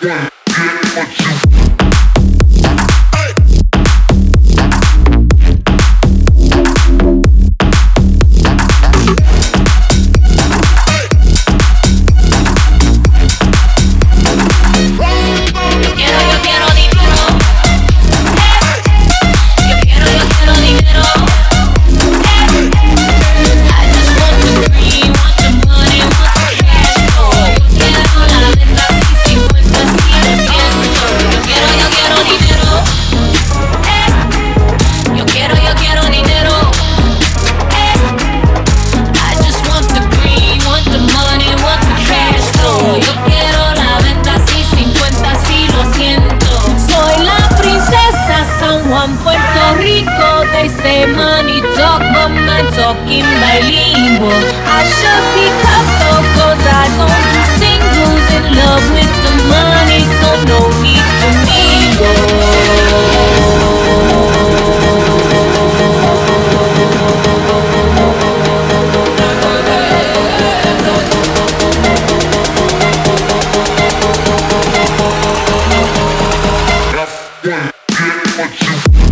Wanna get what you Puerto Rico, they say money talk, but man talking bilingual. I should be Picasso, cause I don't do singles in love with the money, so no need to mingle. what you